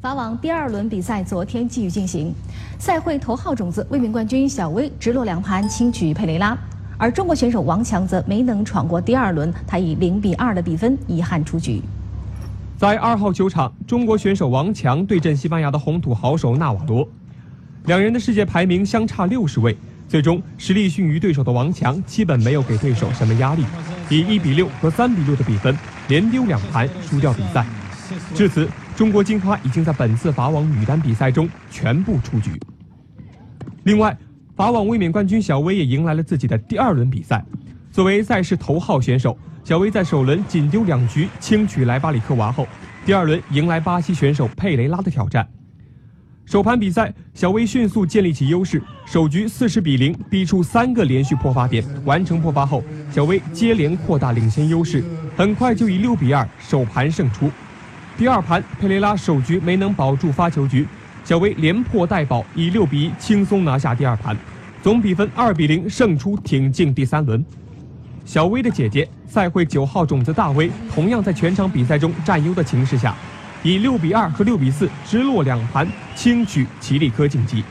法网第二轮比赛昨天继续进行，赛会头号种子卫冕冠军小威直落两盘轻取佩雷拉，而中国选手王强则没能闯过第二轮，他以零比二的比分遗憾出局。在二号球场，中国选手王强对阵西班牙的红土好手纳瓦罗，两人的世界排名相差六十位，最终实力逊于对手的王强基本没有给对手什么压力，以一比六和三比六的比分连丢两盘输掉比赛。至此，中国金花已经在本次法网女单比赛中全部出局。另外，法网卫冕冠军小威也迎来了自己的第二轮比赛。作为赛事头号选手，小威在首轮仅丢两局轻取莱巴里克娃后，第二轮迎来巴西选手佩雷拉的挑战。首盘比赛，小威迅速建立起优势，首局四十比零逼出三个连续破发点，完成破发后，小威接连扩大领先优势，很快就以六比二首盘胜出。第二盘，佩雷拉首局没能保住发球局，小威连破带保，以六比一轻松拿下第二盘，总比分二比零胜出，挺进第三轮。小威的姐姐赛会九号种子大威，同样在全场比赛中占优的情势下，以六比二和六比四直落两盘轻取齐利科晋级。